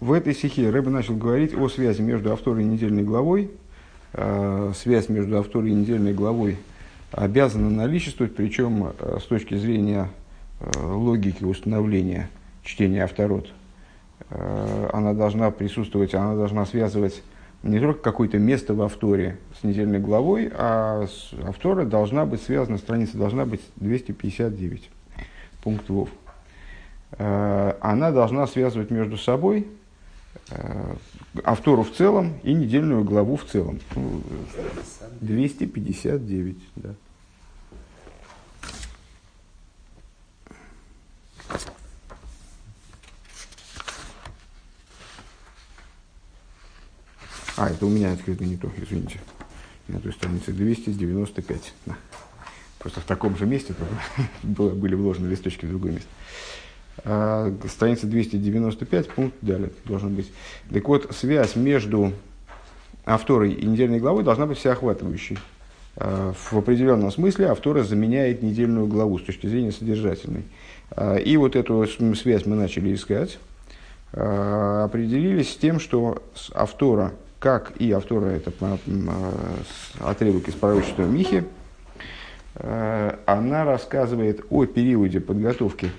В этой стихе Рэбе начал говорить о связи между авторой и недельной главой. Э, связь между авторой и недельной главой обязана наличествовать, причем э, с точки зрения э, логики установления чтения авторот. Она должна присутствовать, она должна связывать не только какое-то место в авторе с недельной главой, а автора должна быть связана, страница должна быть 259 пунктов. Она должна связывать между собой автору в целом и недельную главу в целом. 259, да. А, это у меня открыто не то, извините. На той странице 295. Да. Просто в таком же месте было, были вложены листочки в другое место. А, страница 295, пункт далее должен быть. Так вот, связь между авторой и недельной главой должна быть всеохватывающей. А, в определенном смысле автора заменяет недельную главу с точки зрения содержательной. А, и вот эту связь мы начали искать. Определились с тем, что с автора, как и автора, это отрывок из пророчества Михи, она рассказывает о периоде подготовки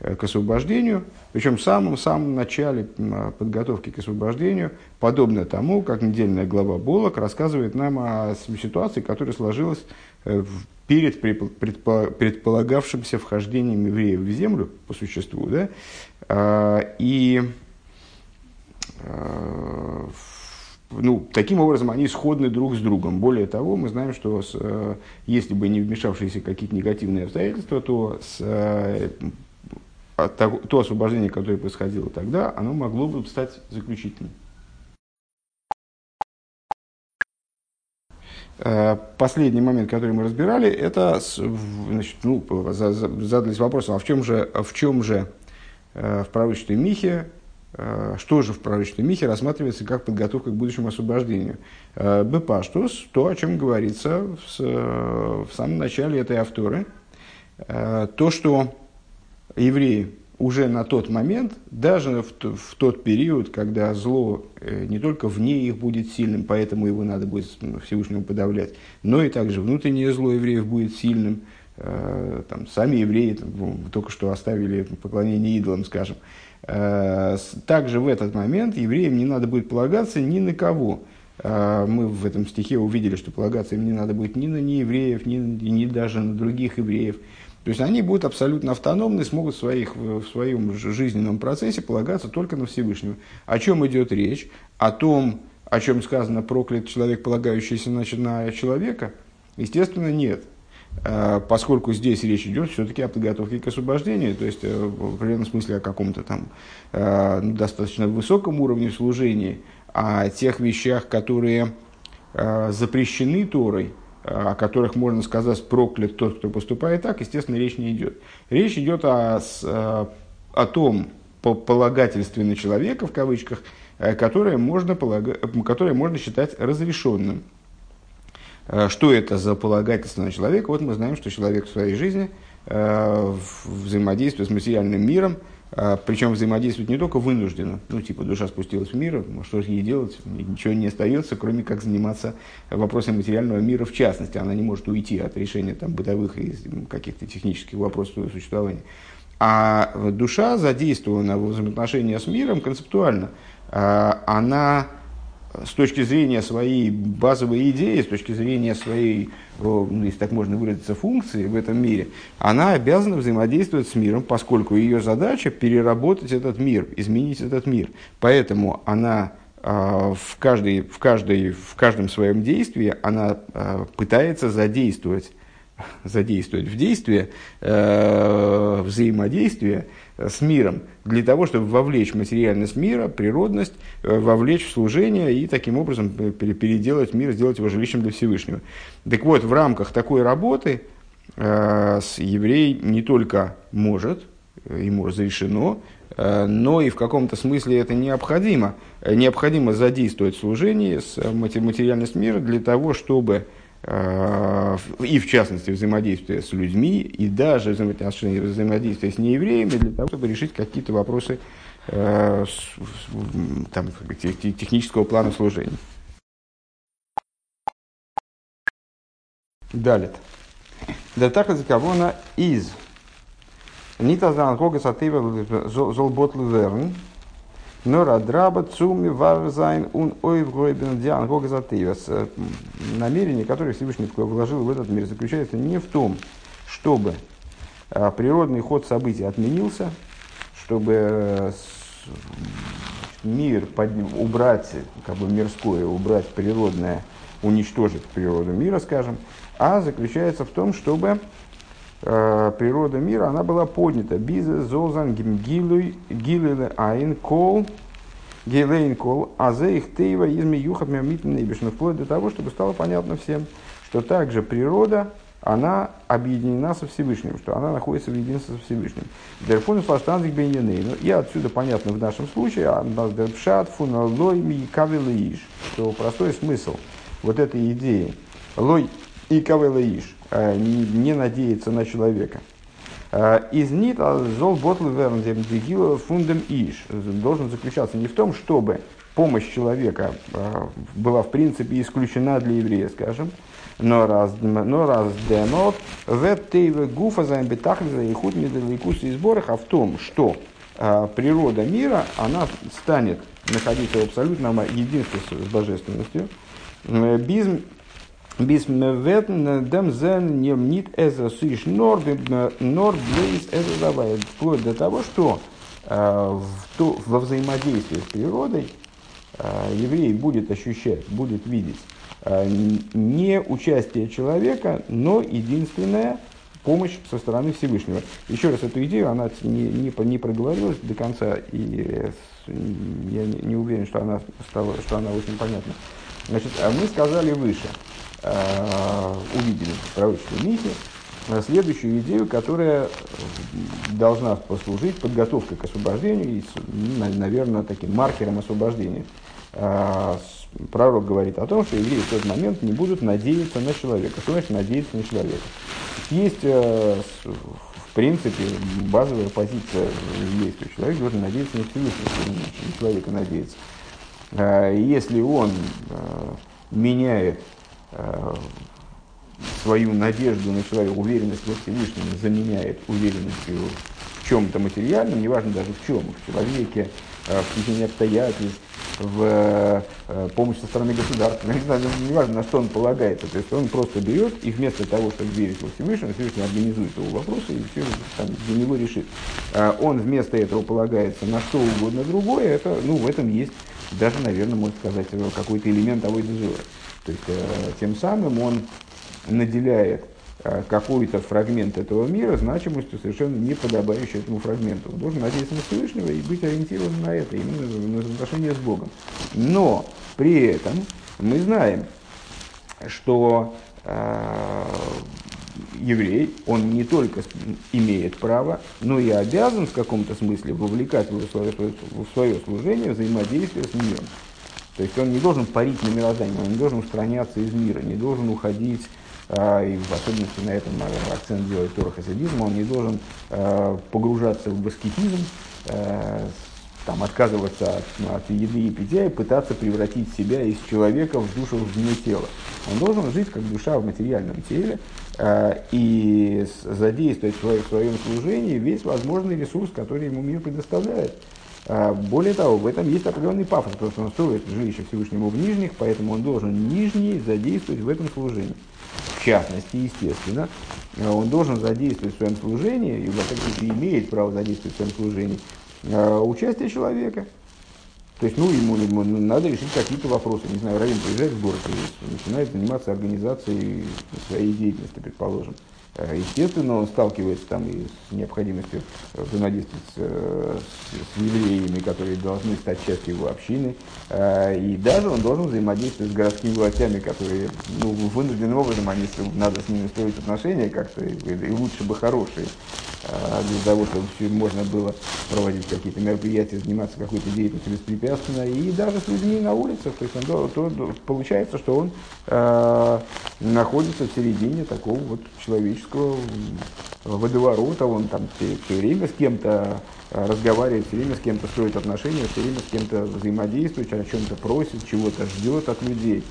к освобождению, причем в самом-самом начале а, подготовки к освобождению, подобно тому, как недельная глава Болок рассказывает нам о ситуации, которая сложилась э, перед предполагавшимся вхождением евреев в землю, по существу, да, а, и а, ну, таким образом они сходны друг с другом. Более того, мы знаем, что с, э, если бы не вмешавшиеся какие-то негативные обстоятельства, то с то освобождение, которое происходило тогда, оно могло бы стать заключительным. Э, последний момент, который мы разбирали, это значит, ну, задались вопросом, а в чем же, в, чем же э, в пророчестве Михе, э, что же в пророчестве Михе рассматривается как подготовка к будущему освобождению? Бепаштус, то, о чем говорится в, в самом начале этой авторы, то, что евреи уже на тот момент, даже в, в тот период, когда зло э, не только вне их будет сильным, поэтому его надо будет Всевышнему подавлять, но и также внутреннее зло евреев будет сильным, э, там, сами евреи там, только что оставили поклонение идолам, скажем. Э, также в этот момент евреям не надо будет полагаться ни на кого. Мы в этом стихе увидели, что полагаться им не надо будет ни на неевреев, ни, ни даже на других евреев. То есть они будут абсолютно автономны, смогут в, своих, в своем жизненном процессе полагаться только на Всевышнего. О чем идет речь? О том, о чем сказано проклят человек, полагающийся значит, на человека? Естественно, нет. А, поскольку здесь речь идет все-таки о подготовке к освобождению, то есть э, в определенном смысле о каком-то там э, достаточно высоком уровне служения, о тех вещах, которые э, запрещены Торой, о которых можно сказать проклят тот, кто поступает так, естественно, речь не идет. Речь идет о, э, о том полагательстве на человека, в кавычках, э, которое можно, полага... которое можно считать разрешенным. Э, что это за полагательство на человека? Вот мы знаем, что человек в своей жизни взаимодействует с материальным миром, а, Причем взаимодействовать не только вынужденно, ну, типа душа спустилась в мир, ну, что же ей делать, ничего не остается, кроме как заниматься вопросами материального мира в частности. Она не может уйти от решения там, бытовых и каких-то технических вопросов своего существования. А душа задействована в взаимоотношения с миром концептуально. А, она с точки зрения своей базовой идеи, с точки зрения своей, ну, если так можно выразиться, функции в этом мире, она обязана взаимодействовать с миром, поскольку ее задача переработать этот мир, изменить этот мир. Поэтому она а, в, каждой, в, каждой, в каждом своем действии она а, пытается задействовать, задействовать в действие э, взаимодействие с миром, для того, чтобы вовлечь материальность мира, природность, э, вовлечь в служение и таким образом переделать мир, сделать его жилищем для Всевышнего. Так вот, в рамках такой работы э, еврей не только может, э, ему разрешено, э, но и в каком-то смысле это необходимо. Необходимо задействовать служение с материальность мира для того, чтобы Э, и в частности взаимодействие с людьми, и даже взаимодействие, взаимодействие с неевреями для того, чтобы решить какие-то вопросы э, там, технического плана служения. Далее. Да так за кого она из. Нита за ангога сатива золбот лверн. Нора драба цуми варзайн ун ойв гойбен диан гога затива. Намерение, которое Всевышний вложил в этот мир, заключается не в том, чтобы а, природный ход событий отменился, чтобы э, мир под, убрать, как бы мирское, убрать природное, уничтожить природу мира, скажем, а заключается в том, чтобы э, природа мира, она была поднята. Бизе зозан гимгилуй гилиле айн кол гилейн кол азе их тейва изми юхат мямитн вплоть до того, чтобы стало понятно всем, что также природа, она объединена со Всевышним, что она находится в единстве со Всевышним. Дерфун флаштанзик бейненейну. И отсюда понятно в нашем случае, дерпшат фуналой ми что простой смысл вот этой идеи лой и кавелаиш, э, не надеяться на человека. Э, из нит зол ботл верндем фундем иш должен заключаться не в том, чтобы помощь человека э, была в принципе исключена для еврея, скажем, но раз но раз демот веттейве гуфа за бетахлиза и худ медаликуса и сборах, а в том, что природа мира, она станет находиться в абсолютном единстве с божественностью, без Бисмеветн дем зен немнит эза сиш нор блейс эза давай. Вплоть до того, что э, во взаимодействии с природой э, еврей будет ощущать, будет видеть э, не участие человека, но единственная помощь со стороны Всевышнего. Еще раз, эту идею она не, не, не проговорилась до конца, и я не, не уверен, что она, стала, что она очень понятна. Значит, мы сказали выше – Э, увидели в пророчестве Михе э, следующую идею, которая должна послужить подготовкой к освобождению и, наверное, таким маркером освобождения. Э, пророк говорит о том, что евреи в тот момент не будут надеяться на человека. Что значит надеяться на человека? Есть, в принципе, базовая позиция еврейства. Человек должен надеяться на Всевышнего, на человека надеяться. Если он меняет Э, свою надежду на человека, уверенность во Всевышнем заменяет уверенностью в чем-то материальном, неважно даже в чем, в человеке, э, в течение обстоятельств, в э, помощь со стороны государства, неважно, на что он полагается. То есть он просто берет и вместо того, чтобы верить во Всевышнего, Всевышний организует его вопросы и все там, за него решит. Он вместо этого полагается на что угодно другое, это, ну, в этом есть даже, наверное, можно сказать, какой-то элемент того дозора. То есть, э, тем самым он наделяет э, какой-то фрагмент этого мира значимостью совершенно не подобающей этому фрагменту. Он должен надеяться на Всевышнего и быть ориентирован на это, именно на отношения с Богом. Но при этом мы знаем, что э, еврей, он не только имеет право, но и обязан в каком-то смысле вовлекать в свое, в свое служение взаимодействие с миром. То есть он не должен парить на мироздание, он не должен устраняться из мира, не должен уходить, а, и в особенности на этом акцент делает Тора Хасидизм, он не должен а, погружаться в баскетизм, а, там, отказываться от, от еды и питья и пытаться превратить себя из человека в душу вне тела. Он должен жить как душа в материальном теле э, и задействовать в своем служении весь возможный ресурс, который ему мир предоставляет. А, более того, в этом есть определенный пафос, потому что он строит жилище Всевышнему в нижних, поэтому он должен нижний задействовать в этом служении. В частности, естественно, он должен задействовать в своем служении, и в этом имеет право задействовать в своем служении, а, участие человека. То есть, ну, ему, ему надо решить какие-то вопросы. Не знаю, Равин приезжает в город и начинает заниматься организацией своей деятельности, предположим. Э, естественно, он сталкивается там и с необходимостью взаимодействовать с, с, с евреями, которые должны стать частью его общины. Э, и даже он должен взаимодействовать с городскими властями, которые ну, вынужденным образом они, надо с ними строить отношения как-то, и, лучше бы хорошие, э, для того, чтобы можно было проводить какие-то мероприятия, заниматься какой-то деятельностью беспрепятственно, и даже с людьми на улицах. То есть он, то, то, получается, что он э, находится в середине такого вот человеческого космического водоворота, он там все, все время с кем-то разговаривает, все время с кем-то строит отношения, все время с кем-то взаимодействует, о чем-то просит, чего-то ждет от людей.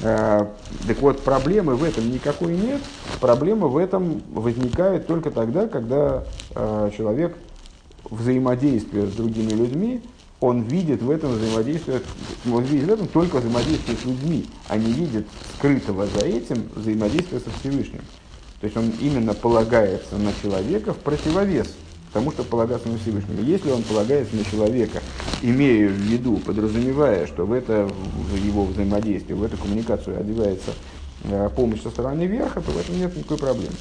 Так вот, проблемы в этом никакой нет. Проблема в этом возникает только тогда, когда человек взаимодействие с другими людьми он видит в этом взаимодействие, он видит в этом только взаимодействие с людьми, а не видит скрытого за этим взаимодействия со Всевышним. То есть он именно полагается на человека в противовес тому, что полагаться на Всевышнего. Если он полагается на человека, имея в виду, подразумевая, что в это в его взаимодействие, в эту коммуникацию одевается э, помощь со стороны верха, то в этом нет никакой проблемы.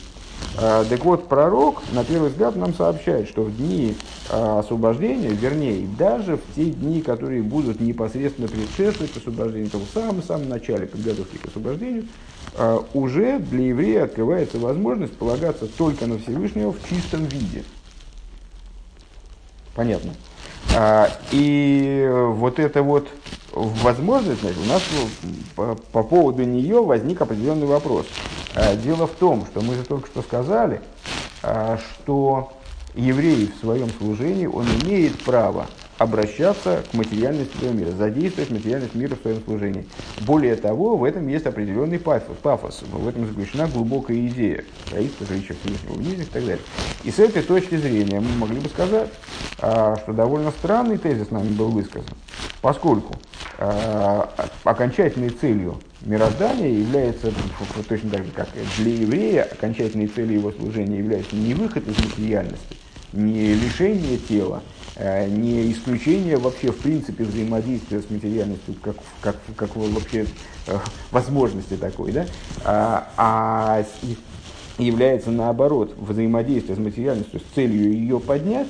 А, так вот, пророк, на первый взгляд, нам сообщает, что в дни а, освобождения, вернее, даже в те дни, которые будут непосредственно предшествовать освобождению, то в самом-самом начале подготовки к освобождению, а, уже для еврея открывается возможность полагаться только на Всевышнего в чистом виде. Понятно. И вот это вот возможность, значит, у нас по, по поводу нее возник определенный вопрос. А, дело в том, что мы же только что сказали, а, что еврей в своем служении, он имеет право обращаться к материальности своего мира, задействовать материальность мира в своем служении. Более того, в этом есть определенный пафос, пафос в этом заключена глубокая идея строительства жилища Всевышнего в и так далее. И с этой точки зрения мы могли бы сказать, а, что довольно странный тезис нами был высказан, поскольку окончательной целью мироздания является, точно так же, как для еврея, окончательной целью его служения является не выход из материальности, не лишение тела, э, не исключение вообще в принципе взаимодействия с материальностью как, как, как вообще э, возможности такой, да? а, а является наоборот взаимодействие с материальностью с целью ее поднять,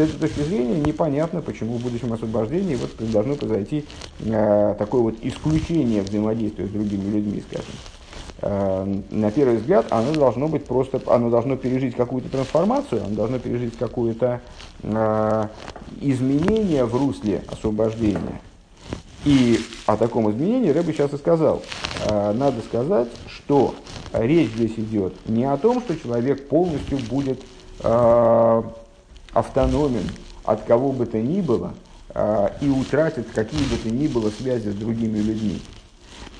этой точки зрения непонятно, почему в будущем освобождении вот должно произойти э, такое вот исключение взаимодействия с другими людьми, скажем. Э, на первый взгляд, оно должно быть просто, оно должно пережить какую-то трансформацию, оно должно пережить какое-то э, изменение в русле освобождения. И о таком изменении Рэбби сейчас и сказал. Э, надо сказать, что речь здесь идет не о том, что человек полностью будет э, автономен от кого бы то ни было а, и утратит какие бы то ни было связи с другими людьми.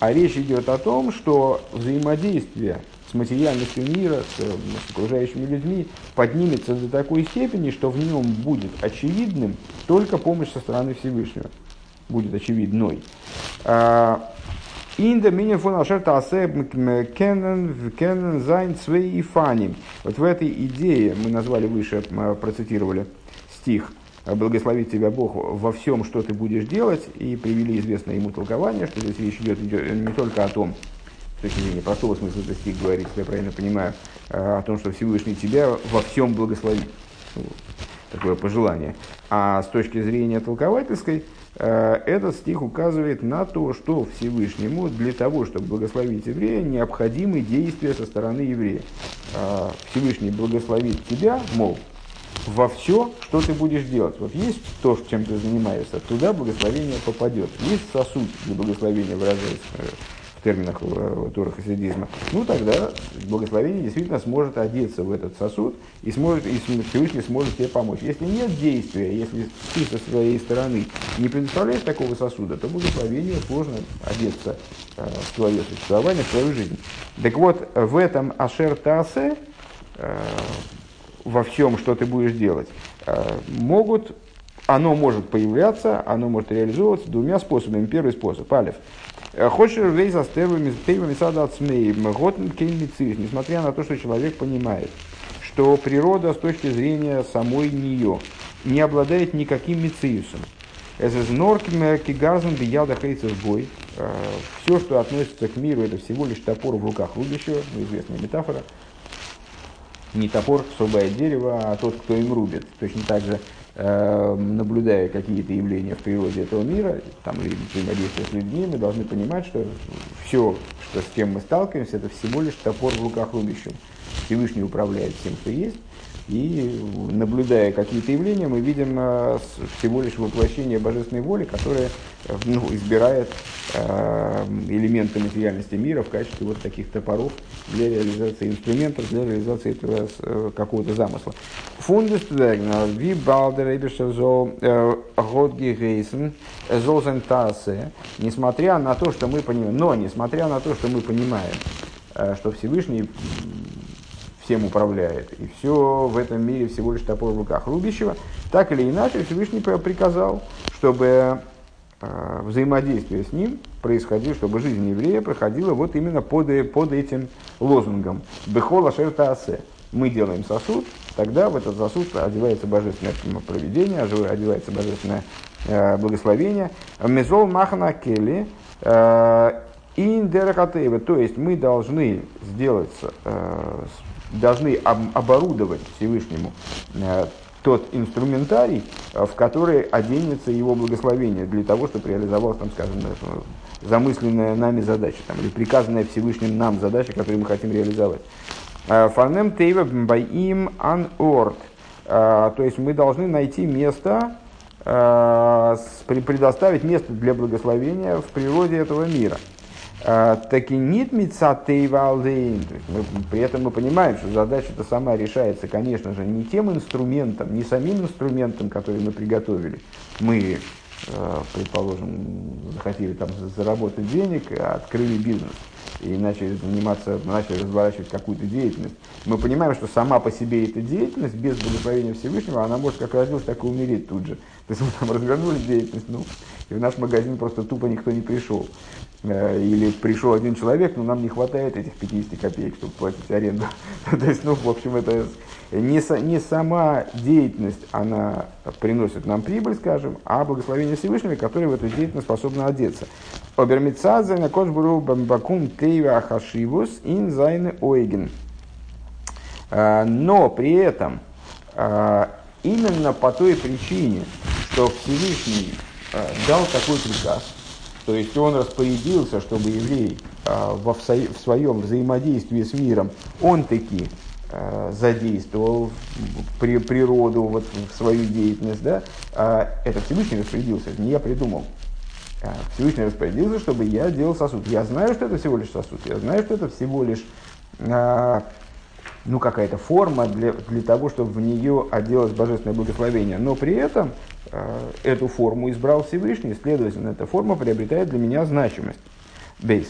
А речь идет о том, что взаимодействие с материальностью мира, с, с окружающими людьми поднимется до такой степени, что в нем будет очевидным только помощь со стороны Всевышнего. Будет очевидной. А, אין דעם ענין פון אשר תעשה קענען קענען זיין צוויי אופנים. Вот в этой идее мы назвали выше, процитировали стих «Благословит тебя Бог во всем, что ты будешь делать», и привели известное ему толкование, что здесь речь идет, идет не только о том, с точки зрения простого смысла этот стих говорит, если я правильно понимаю, а, о том, что Всевышний тебя во всем благословит. Такое пожелание. А с точки зрения толковательской – Э, этот стих указывает на то, что Всевышнему для того, чтобы благословить еврея, необходимы действия со стороны еврея. Э, Всевышний благословит тебя, мол, во все, что ты будешь делать. Вот есть то, чем ты занимаешься, туда благословение попадет. Есть сосуд, где благословение выражается терминах э, Тура хасидизма, ну тогда благословение действительно сможет одеться в этот сосуд и, сможет, и Всевышний сможет тебе помочь. Если нет действия, если ты со своей стороны не предоставляешь такого сосуда, то благословению сложно одеться э, в твое существование, в твою жизнь. Так вот, в этом Ашер Тасе, э, во всем, что ты будешь делать, могут оно может появляться, оно может реализовываться двумя способами. Первый способ, алиф, хочешь вейза с тейвами сада от несмотря на то, что человек понимает, что природа с точки зрения самой нее не обладает никаким норким кигарзом бияда хейцев бой. Э, Все, что относится к миру, это всего лишь топор в руках рубящего, ну, известная метафора. Не топор, особое дерево, а тот, кто им рубит. Точно так же Э, наблюдая какие-то явления в природе этого мира, там, взаимодействие с людьми, мы должны понимать, что все, что, с чем мы сталкиваемся, это всего лишь топор в руках рубящим. Всевышний управляет всем, что есть, И наблюдая какие-то явления, мы видим э, всего лишь воплощение божественной воли, которая э, ну, избирает э, элементы материальности мира в качестве вот таких топоров для реализации инструментов, для реализации этого какого-то замысла. Фундус ви балдер несмотря на то, что мы понимаем, но несмотря на то, что мы понимаем, что Всевышний всем управляет, и все в этом мире всего лишь топор в руках рубящего, так или иначе Всевышний приказал, чтобы э, взаимодействие с ним происходило, чтобы жизнь еврея проходила вот именно под, под этим лозунгом «Бехола шертаасе». Мы делаем сосуд, тогда в этот сосуд одевается божественное проведение, одевается божественное э, благословение. Мезол махана кели э, индерахатеева, то есть мы должны сделать э, должны оборудовать Всевышнему э, тот инструментарий, э, в который оденется его благословение, для того, чтобы реализовалась, там, скажем, замысленная нами задача, там, или приказанная Всевышним нам задача, которую мы хотим реализовать. Фарнем тейва баим ан орд. То есть мы должны найти место, предоставить место для благословения в природе этого мира – а, так и нет мицатейвалдейн. При этом мы понимаем, что задача-то сама решается, конечно же, не тем инструментом, не самим инструментом, который мы приготовили. Мы, а, предположим, захотели там заработать денег, открыли бизнес и начали заниматься, начали разворачивать какую-то деятельность. Мы понимаем, что сама по себе эта деятельность, без благословения Всевышнего, она может как родилась, так и умереть тут же. То есть мы там развернули деятельность, ну, и в наш магазин просто тупо никто не пришел. Э, или пришел один человек, но нам не хватает этих 50 копеек, чтобы платить аренду. То есть, ну, в общем, это не, не сама деятельность, она приносит нам прибыль, скажем, а благословение Всевышнего, которое в эту деятельность способно одеться. Обермицадзе на кошбуру бамбакум тейва ахашивус ин зайны ойген. Э, но при этом э, именно по той причине, что Всевышний дал такой приказ – то есть он распорядился, чтобы еврей а, во, в своем взаимодействии с миром, он таки а, задействовал при, природу вот, в свою деятельность. Да? А это Всевышний распорядился, это не я придумал. Всевышний распорядился, чтобы я делал сосуд. Я знаю, что это всего лишь сосуд. Я знаю, что это всего лишь ну, какая-то форма для, для того, чтобы в нее оделось божественное благословение. Но при этом эту форму избрал Всевышний, следовательно, эта форма приобретает для меня значимость. Бейс.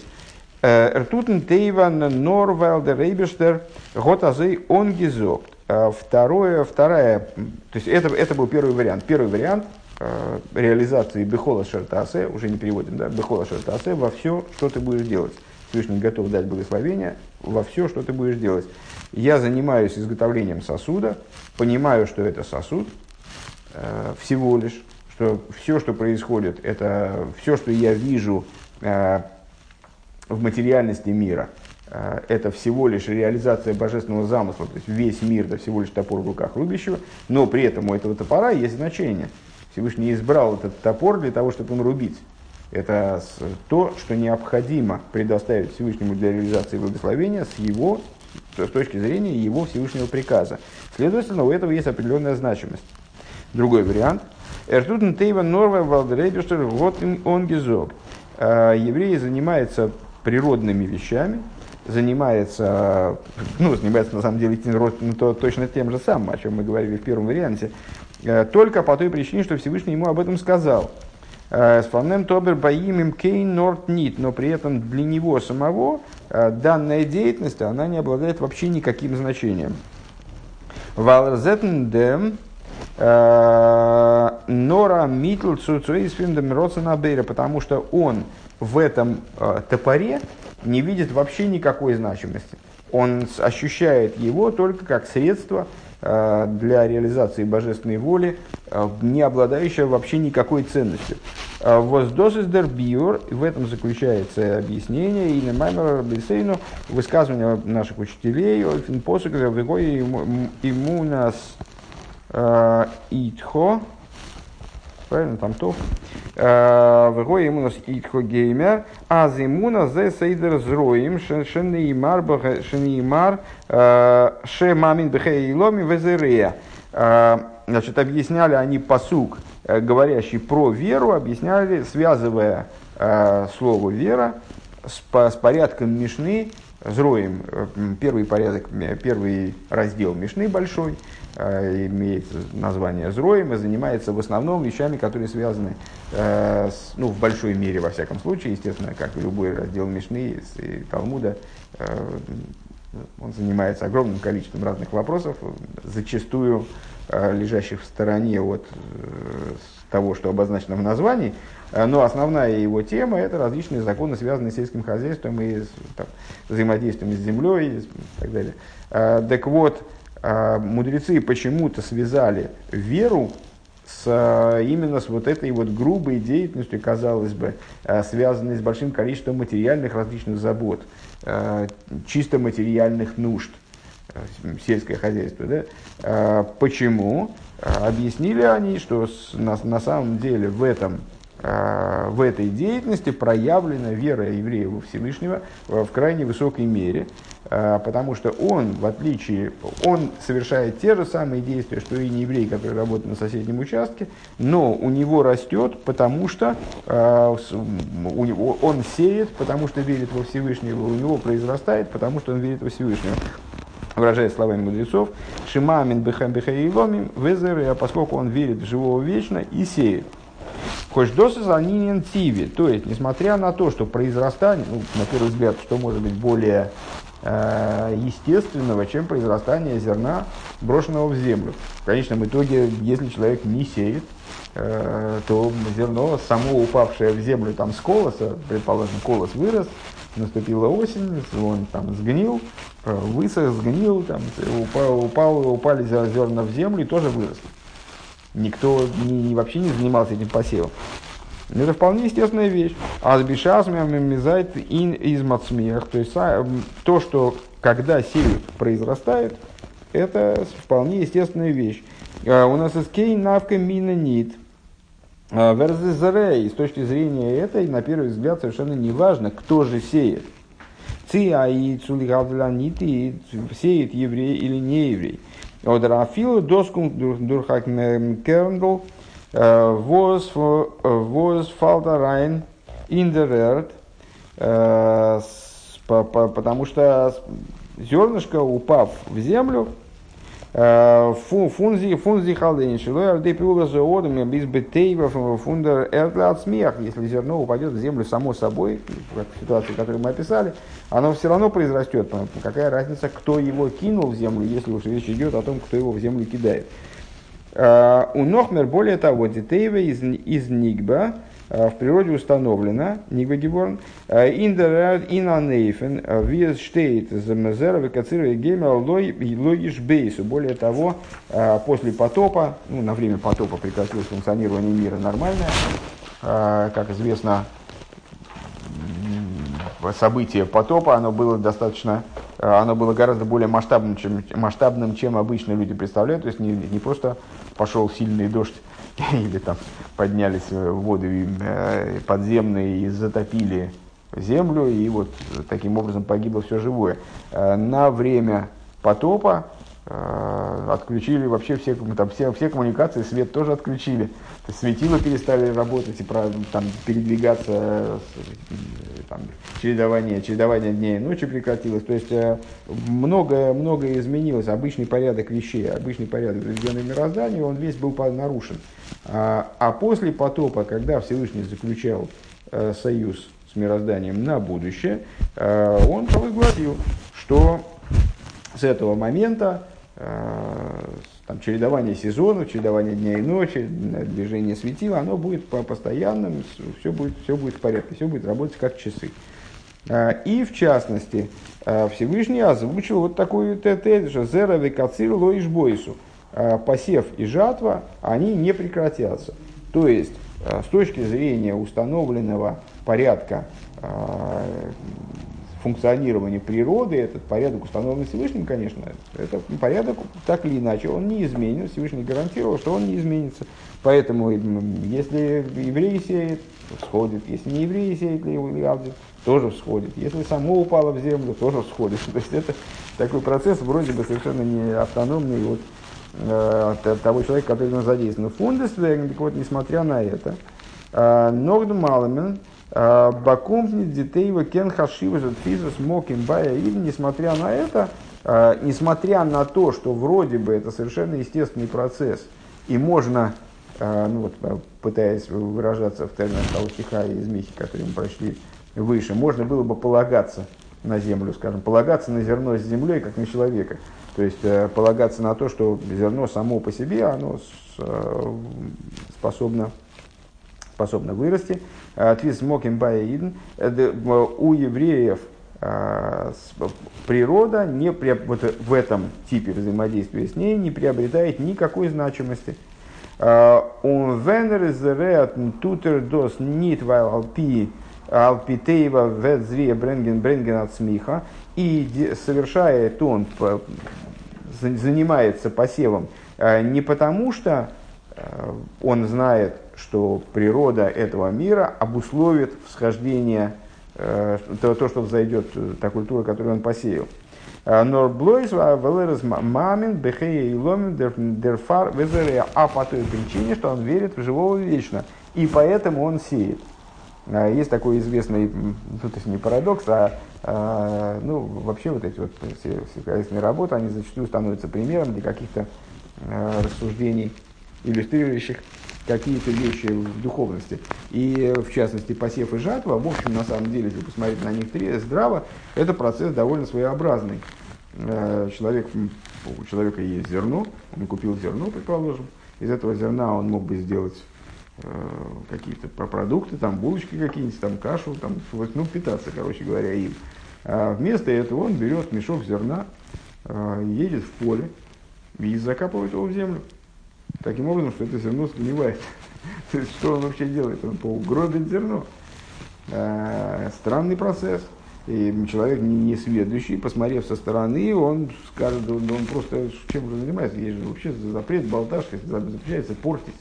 Э, Эртутен Тейван Норвалдер Рейбештер Готазей Онгизопт. Э, второе, вторая, то есть это, это был первый вариант. Первый вариант э, реализации Бехола Шертасе, уже не переводим, да, Бехола Шертасе во все, что ты будешь делать. Всевышний готов дать благословение во все, что ты будешь делать. Я занимаюсь изготовлением сосуда, понимаю, что это сосуд э, всего лишь, что все, что происходит, это все, что я вижу э, в материальности мира, э, это всего лишь реализация божественного замысла, то есть весь мир это всего лишь топор в руках рубящего, но при этом у этого топора есть значение. Всевышний избрал этот топор для того, чтобы им рубить. Это то, что необходимо предоставить Всевышнему для реализации благословения с его с точки зрения его Всевышнего приказа. Следовательно, у этого есть определенная значимость. Другой вариант. Эртутен Тейва Норва Валдерейбештер вот он гизок. А, евреи занимаются природными вещами, занимается, ну, занимается на самом деле ну, то, точно тем же самым, о чем мы говорили в первом варианте, э, только по той причине, что Всевышний ему об этом сказал. Э, с фанем тобер баимим кейн норт нит, но при этом для него самого э, данная деятельность, она не обладает вообще никаким значением. Валерзетен дем нора митл цуцуисфиндем роценабейра, потому что он в этом топоре не видит вообще никакой значимости. Он ощущает его только как средство Э, для реализации божественной воли, э, не обладающая вообще никакой ценностью. Э, Воздосис дер в этом заключается объяснение, и на маймер бисейну, высказывание наших учителей, посук, ему нас итхо, правильно, там то. Вегой ему нас итхо геймер, а зимуна зе сейдер зроим, шенеймар, шенеймар, ше мамин бхей ломи везерея. Значит, объясняли они посук, говорящий про веру, объясняли, связывая слово вера с, с порядком Мишны, Зроем, первый порядок, первый раздел Мишны большой, имеет название Зроем и занимается в основном вещами, которые связаны, с, ну, в большой мере, во всяком случае, естественно, как и любой раздел Мишны и Талмуда, он занимается огромным количеством разных вопросов, зачастую лежащих в стороне от того, что обозначено в названии, Э, но основная его тема – это различные законы, связанные с сельским хозяйством и там, взаимодействием с землей и так далее. Э, так вот, э, мудрецы почему-то связали веру с, именно с вот этой вот грубой деятельностью, казалось бы, связанной с большим количеством материальных различных забот, чисто материальных нужд, сельское хозяйство. Да? Почему? Объяснили они, что на, самом деле в этом в этой деятельности проявлена вера евреев во Всевышнего в крайне высокой мере, потому что он, в отличие, он совершает те же самые действия, что и не еврей, который работает на соседнем участке, но у него растет, потому что э, у него, он сеет, потому что верит во Всевышнего, у него произрастает, потому что он верит во Всевышнего выражая словами мудрецов, Шимамин бехам бехаиломим везер, поскольку он верит в живого вечно и сеет. Хождосы занинен тиви. То есть, несмотря на то, что произрастание, ну, на первый взгляд, что может быть более естественного, чем произрастание зерна, брошенного в землю. В конечном итоге, если человек не сеет, э, то зерно, само упавшее в землю там с колоса, предположим, колос вырос, наступила осень, он там сгнил, э, высох, сгнил, там, упал, упал, упали зерна в землю и тоже выросли никто не, вообще не занимался этим посевом. Это вполне естественная вещь. А с бешасмием мизайт ин из мацмех. То есть то, что когда сеют, произрастает, это вполне естественная вещь. А у нас из кей навка мина нит. А Верзезарей, с точки зрения этой, на первый взгляд, совершенно не важно, кто же сеет. Ци аи цулигавлянити, сеет еврей или не еврей. Oder afil doskun durch In der Erd, потому что зернышко, упав в землю, фунзи фунзи халдейн шилой арды пиула за одами без бетейва фундер эрдляд смех если зерно упадет в землю само собой как в ситуации которую мы описали оно все равно произрастет какая разница кто его кинул в землю если уж речь идет о том кто его в землю кидает у Нохмер более того детейва из, из Нигба Э, в природе установлено, Нигвагиборн, э, индерад инанейфен, э, виз штейт замезера векацира геймер логиш бейсу. Более того, после потопа, ну, на время потопа прекратилось функционирование мира нормальное, как известно, событие потопа, оно было достаточно, оно было гораздо более масштабным, чем, масштабным, чем обычно люди представляют. То есть не, не просто пошел сильный дождь или там поднялись воды э, подземные и затопили землю, и вот таким образом погибло все живое. Э, на время потопа э, отключили вообще все, там, все, все коммуникации, свет тоже отключили. Светила перестали работать и там, передвигаться, там, чередование, чередование дней и ночи прекратилось. То есть многое, многое изменилось. Обычный порядок вещей, обычный порядок заведенного мироздания, он весь был нарушен. А, а после потопа, когда Всевышний заключал э, союз с мирозданием на будущее, э, он провозгласил, что с этого момента э, там, чередование сезонов, чередование дня и ночи, движение светила, оно будет по постоянным, все будет, все будет в порядке, все будет работать как часы. И в частности, Всевышний озвучил вот такую тезис, что «Зера векацир лоиш бойсу», Э, посев и жатва, они не прекратятся. То есть, э, с точки зрения установленного порядка э, функционирования природы, этот порядок, установленный Всевышним, конечно, это порядок так или иначе, он не изменен, Всевышний гарантировал, что он не изменится. Поэтому, если еврей сеет, всходит, если не еврей сеет или Авдин, тоже всходит. Если само упало в землю, тоже всходит. То есть это такой процесс вроде бы совершенно не автономный э, от того человека, который нем задействован. Фундес, так вот, несмотря на это, э, Ногд Маламен, э, Бакумпни, Детейва, Кен Хашива, Физус, Моким, Бая, и несмотря на это, э, несмотря на то, что вроде бы это совершенно естественный процесс, и можно ну вот, пытаясь выражаться в терминах того стиха из Михи, который мы прочли выше, можно было бы полагаться на землю, скажем, полагаться на зерно с землей, как на человека. То есть э, полагаться на то, что зерно само по себе, оно э, способно, способно вырасти. Твис моким баиден. У евреев э, природа не, вот в этом типе взаимодействия с ней не приобретает никакой значимости. Он венер из тутер дос нит алпи Алпитеева Ветзрия Бренген Бренген от смеха. И совершает он, занимается посевом э, не потому, что э, он знает, что природа этого мира обусловит всхождение, э, то, то что взойдет, та культура, которую он посеял. Норблойс, Велерес Мамин, Бехея и Ломин, Дерфар, Везерея. А по той причине, что он верит в живого вечно. И поэтому он сеет. А, есть такой известный, ну, то есть не парадокс, а, а ну, вообще вот эти вот все, сельскохозяйственные работы, они зачастую становятся примером для каких-то а, рассуждений, иллюстрирующих какие-то вещи в духовности. И, в частности, посев и жатва, в общем, на самом деле, если посмотреть на них здраво, это процесс довольно своеобразный. А, человек, у человека есть зерно, он купил зерно, предположим, из этого зерна он мог бы сделать Э, какие-то продукты, там булочки какие-нибудь, там кашу, там, ну, питаться, короче говоря, им. А вместо этого он берет мешок зерна, э, едет в поле и закапывает его в землю. Таким образом, что это зерно сгнивает. То есть, что он вообще делает? Он гробит зерно. А, странный процесс. И человек не, не сведущий, посмотрев со стороны, он скажет, он, он просто чем же занимается? Есть же вообще запрет болташка, запрещается портить.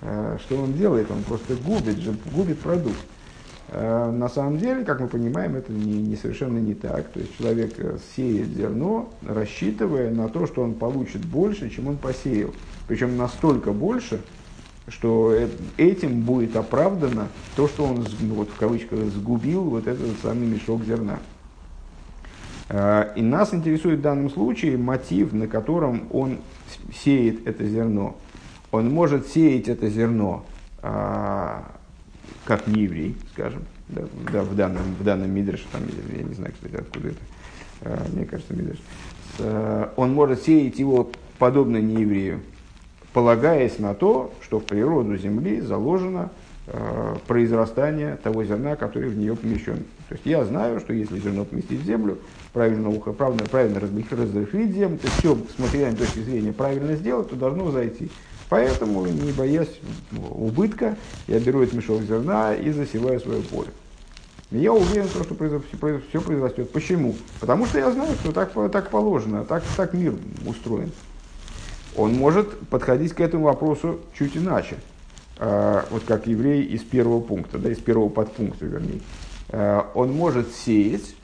Э, что он делает? Он просто губит, губит продукт. Э, на самом деле, как мы понимаем, это не, не совершенно не так. То есть человек э, сеет зерно, рассчитывая на то, что он получит больше, чем он посеял. Причем настолько больше, что этим будет оправдано то, что он, вот, в кавычках, сгубил вот этот самый мешок зерна. И нас интересует в данном случае мотив, на котором он сеет это зерно он может сеять это зерно а, как не еврей, скажем, да, да, в данном, в данном Мидреше, там, я не знаю, кстати, откуда это, а, мне кажется, Мидреш, а, он может сеять его подобно нееврею, полагаясь на то, что в природу земли заложено а, произрастание того зерна, который в нее помещен. То есть я знаю, что если зерно поместить в землю, правильно, правильно, правильно разрыхлить землю, то все с материальной точки зрения правильно сделать, то должно зайти. Поэтому, не боясь убытка, я беру этот мешок зерна и засеваю свое поле. я уверен, что все произрастет. Почему? Потому что я знаю, что так, так положено, так, так мир устроен. Он может подходить к этому вопросу чуть иначе. А, вот как еврей из первого пункта, да, из первого подпункта, вернее. А, он может сеять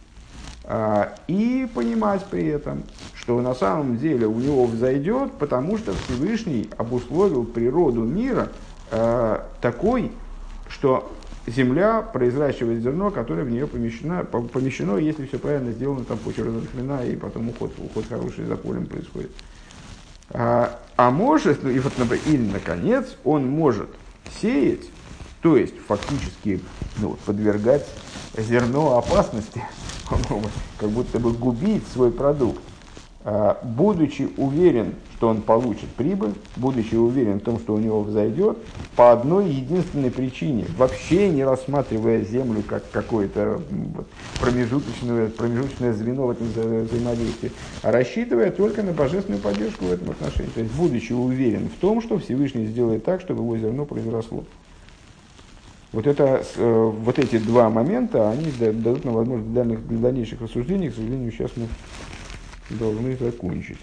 и понимать при этом, что на самом деле у него взойдет, потому что Всевышний обусловил природу мира э, такой, что земля произращивает зерно, которое в нее помещено, помещено если все правильно сделано, там почва разрыхлена, и потом уход, уход хороший за полем происходит. А, а может, ну, и вот, или, наконец, он может сеять, то есть фактически ну, подвергать зерно опасности, как будто бы губить свой продукт. А, будучи уверен, что он получит прибыль, будучи уверен в том, что у него взойдет, по одной единственной причине, вообще не рассматривая Землю как какое-то промежуточное, промежуточное звено в этом взаимодействии, а рассчитывая только на божественную поддержку в этом отношении. То есть, будучи уверен в том, что Всевышний сделает так, чтобы его зерно произросло. Вот, это, вот эти два момента, они дадут нам возможность для дальнейших рассуждений. К сожалению, сейчас мы должны закончить.